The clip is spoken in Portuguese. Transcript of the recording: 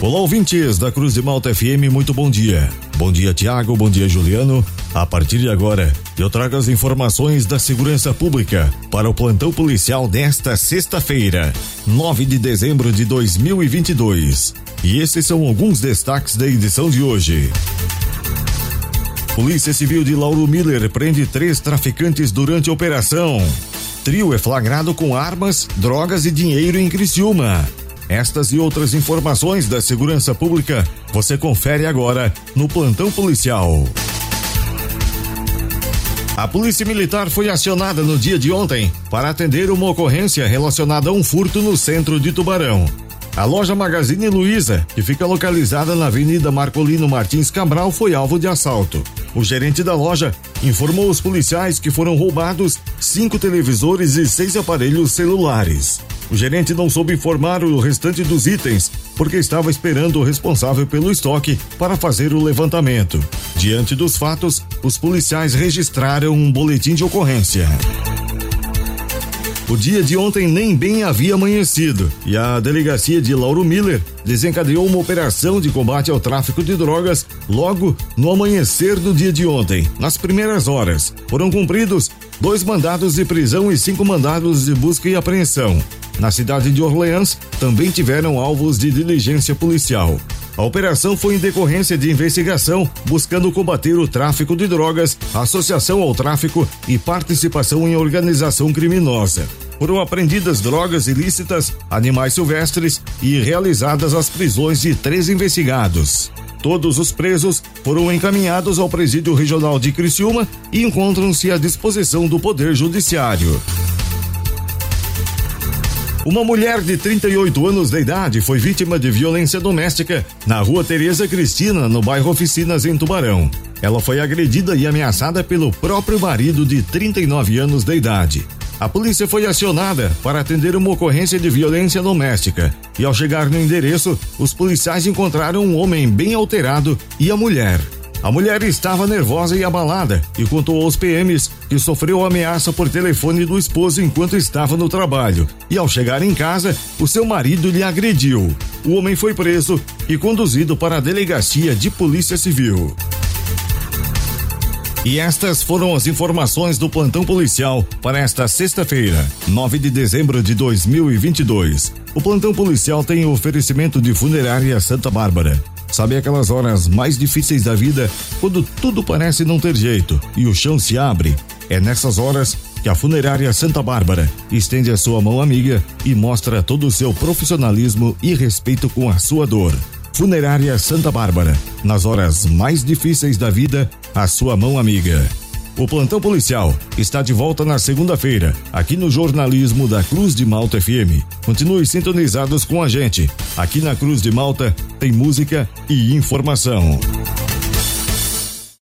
Olá, ouvintes da Cruz de Malta FM, muito bom dia. Bom dia, Tiago, bom dia, Juliano. A partir de agora, eu trago as informações da segurança pública para o plantão policial desta sexta-feira, 9 de dezembro de 2022. E esses são alguns destaques da edição de hoje. Polícia Civil de Lauro Miller prende três traficantes durante a operação. Trio é flagrado com armas, drogas e dinheiro em Criciúma. Estas e outras informações da segurança pública você confere agora no plantão policial. A Polícia Militar foi acionada no dia de ontem para atender uma ocorrência relacionada a um furto no centro de Tubarão. A loja Magazine Luiza, que fica localizada na Avenida Marcolino Martins Cabral, foi alvo de assalto. O gerente da loja informou os policiais que foram roubados cinco televisores e seis aparelhos celulares. O gerente não soube informar o restante dos itens porque estava esperando o responsável pelo estoque para fazer o levantamento. Diante dos fatos, os policiais registraram um boletim de ocorrência. O dia de ontem nem bem havia amanhecido e a delegacia de Lauro Miller desencadeou uma operação de combate ao tráfico de drogas logo no amanhecer do dia de ontem. Nas primeiras horas, foram cumpridos dois mandados de prisão e cinco mandados de busca e apreensão. Na cidade de Orleans, também tiveram alvos de diligência policial. A operação foi em decorrência de investigação buscando combater o tráfico de drogas, associação ao tráfico e participação em organização criminosa. Foram apreendidas drogas ilícitas, animais silvestres e realizadas as prisões de três investigados. Todos os presos foram encaminhados ao Presídio Regional de Criciúma e encontram-se à disposição do Poder Judiciário. Uma mulher de 38 anos de idade foi vítima de violência doméstica na rua Tereza Cristina, no bairro Oficinas, em Tubarão. Ela foi agredida e ameaçada pelo próprio marido de 39 anos de idade. A polícia foi acionada para atender uma ocorrência de violência doméstica e, ao chegar no endereço, os policiais encontraram um homem bem alterado e a mulher. A mulher estava nervosa e abalada e contou aos PMs que sofreu ameaça por telefone do esposo enquanto estava no trabalho. E ao chegar em casa, o seu marido lhe agrediu. O homem foi preso e conduzido para a delegacia de Polícia Civil. E estas foram as informações do plantão policial para esta sexta-feira, 9 de dezembro de 2022. O plantão policial tem oferecimento de Funerária Santa Bárbara. Sabe aquelas horas mais difíceis da vida, quando tudo parece não ter jeito e o chão se abre? É nessas horas que a Funerária Santa Bárbara estende a sua mão amiga e mostra todo o seu profissionalismo e respeito com a sua dor. Funerária Santa Bárbara, nas horas mais difíceis da vida, a sua mão amiga. O plantão policial está de volta na segunda-feira, aqui no jornalismo da Cruz de Malta FM. Continue sintonizados com a gente. Aqui na Cruz de Malta tem música e informação.